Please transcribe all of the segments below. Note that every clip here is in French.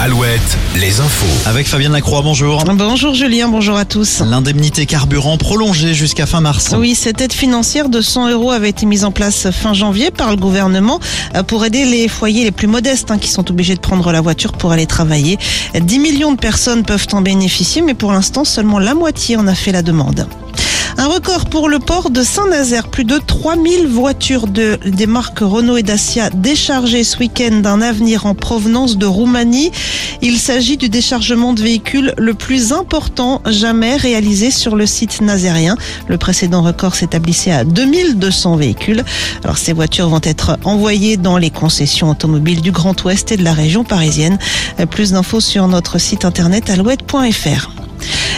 Alouette, les infos. Avec Fabienne Lacroix, bonjour. Bonjour Julien, bonjour à tous. L'indemnité carburant prolongée jusqu'à fin mars. Oui, cette aide financière de 100 euros avait été mise en place fin janvier par le gouvernement euh, pour aider les foyers les plus modestes hein, qui sont obligés de prendre la voiture pour aller travailler. 10 millions de personnes peuvent en bénéficier, mais pour l'instant, seulement la moitié en a fait la demande. Un record pour le port de Saint-Nazaire. Plus de 3000 voitures de, des marques Renault et Dacia déchargées ce week-end d'un avenir en provenance de Roumanie. Il s'agit du déchargement de véhicules le plus important jamais réalisé sur le site nazérien. Le précédent record s'établissait à 2200 véhicules. Alors ces voitures vont être envoyées dans les concessions automobiles du Grand Ouest et de la région parisienne. Plus d'infos sur notre site internet alouette.fr.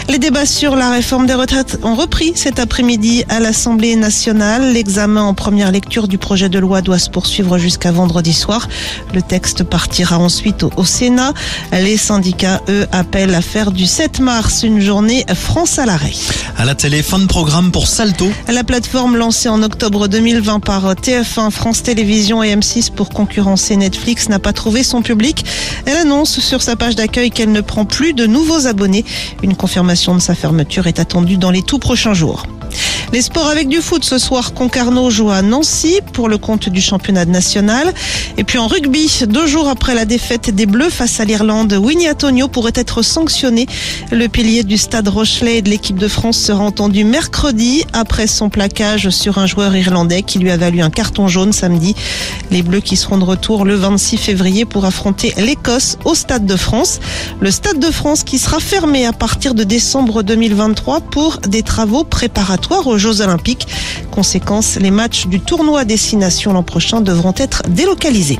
Les débats sur la réforme des retraites ont repris cet après-midi à l'Assemblée nationale. L'examen en première lecture du projet de loi doit se poursuivre jusqu'à vendredi soir. Le texte partira ensuite au Sénat. Les syndicats, eux, appellent à faire du 7 mars une journée France à l'arrêt. À la télé, fin de programme pour Salto. La plateforme lancée en octobre 2020 par TF1, France Télévisions et M6 pour concurrencer Netflix n'a pas trouvé son public. Elle annonce sur sa page d'accueil qu'elle ne prend plus de nouveaux abonnés. Une confirmation de sa fermeture est attendue dans les tout prochains jours. Les sports avec du foot ce soir, Concarneau joue à Nancy pour le compte du championnat national. Et puis en rugby, deux jours après la défaite des Bleus face à l'Irlande, Winnie Antonio pourrait être sanctionné. Le pilier du stade Rochelet et de l'équipe de France sera entendu mercredi après son plaquage sur un joueur irlandais qui lui a valu un carton jaune samedi. Les Bleus qui seront de retour le 26 février pour affronter l'Écosse au Stade de France. Le Stade de France qui sera fermé à partir de décembre 2023 pour des travaux préparatoires Jeux Olympiques. Conséquence, les matchs du tournoi Destination l'an prochain devront être délocalisés.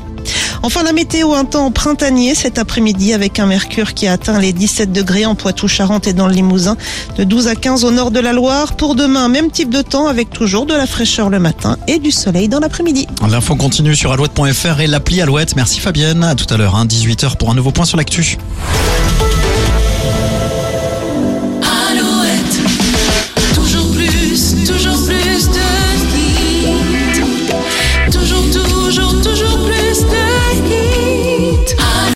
Enfin, la météo, un temps printanier cet après-midi avec un mercure qui a atteint les 17 degrés en Poitou-Charentes et dans le Limousin, de 12 à 15 au nord de la Loire. Pour demain, même type de temps avec toujours de la fraîcheur le matin et du soleil dans l'après-midi. L'info continue sur alouette.fr et l'appli Alouette. Merci Fabienne. À tout à l'heure, hein, 18h pour un nouveau point sur l'actu.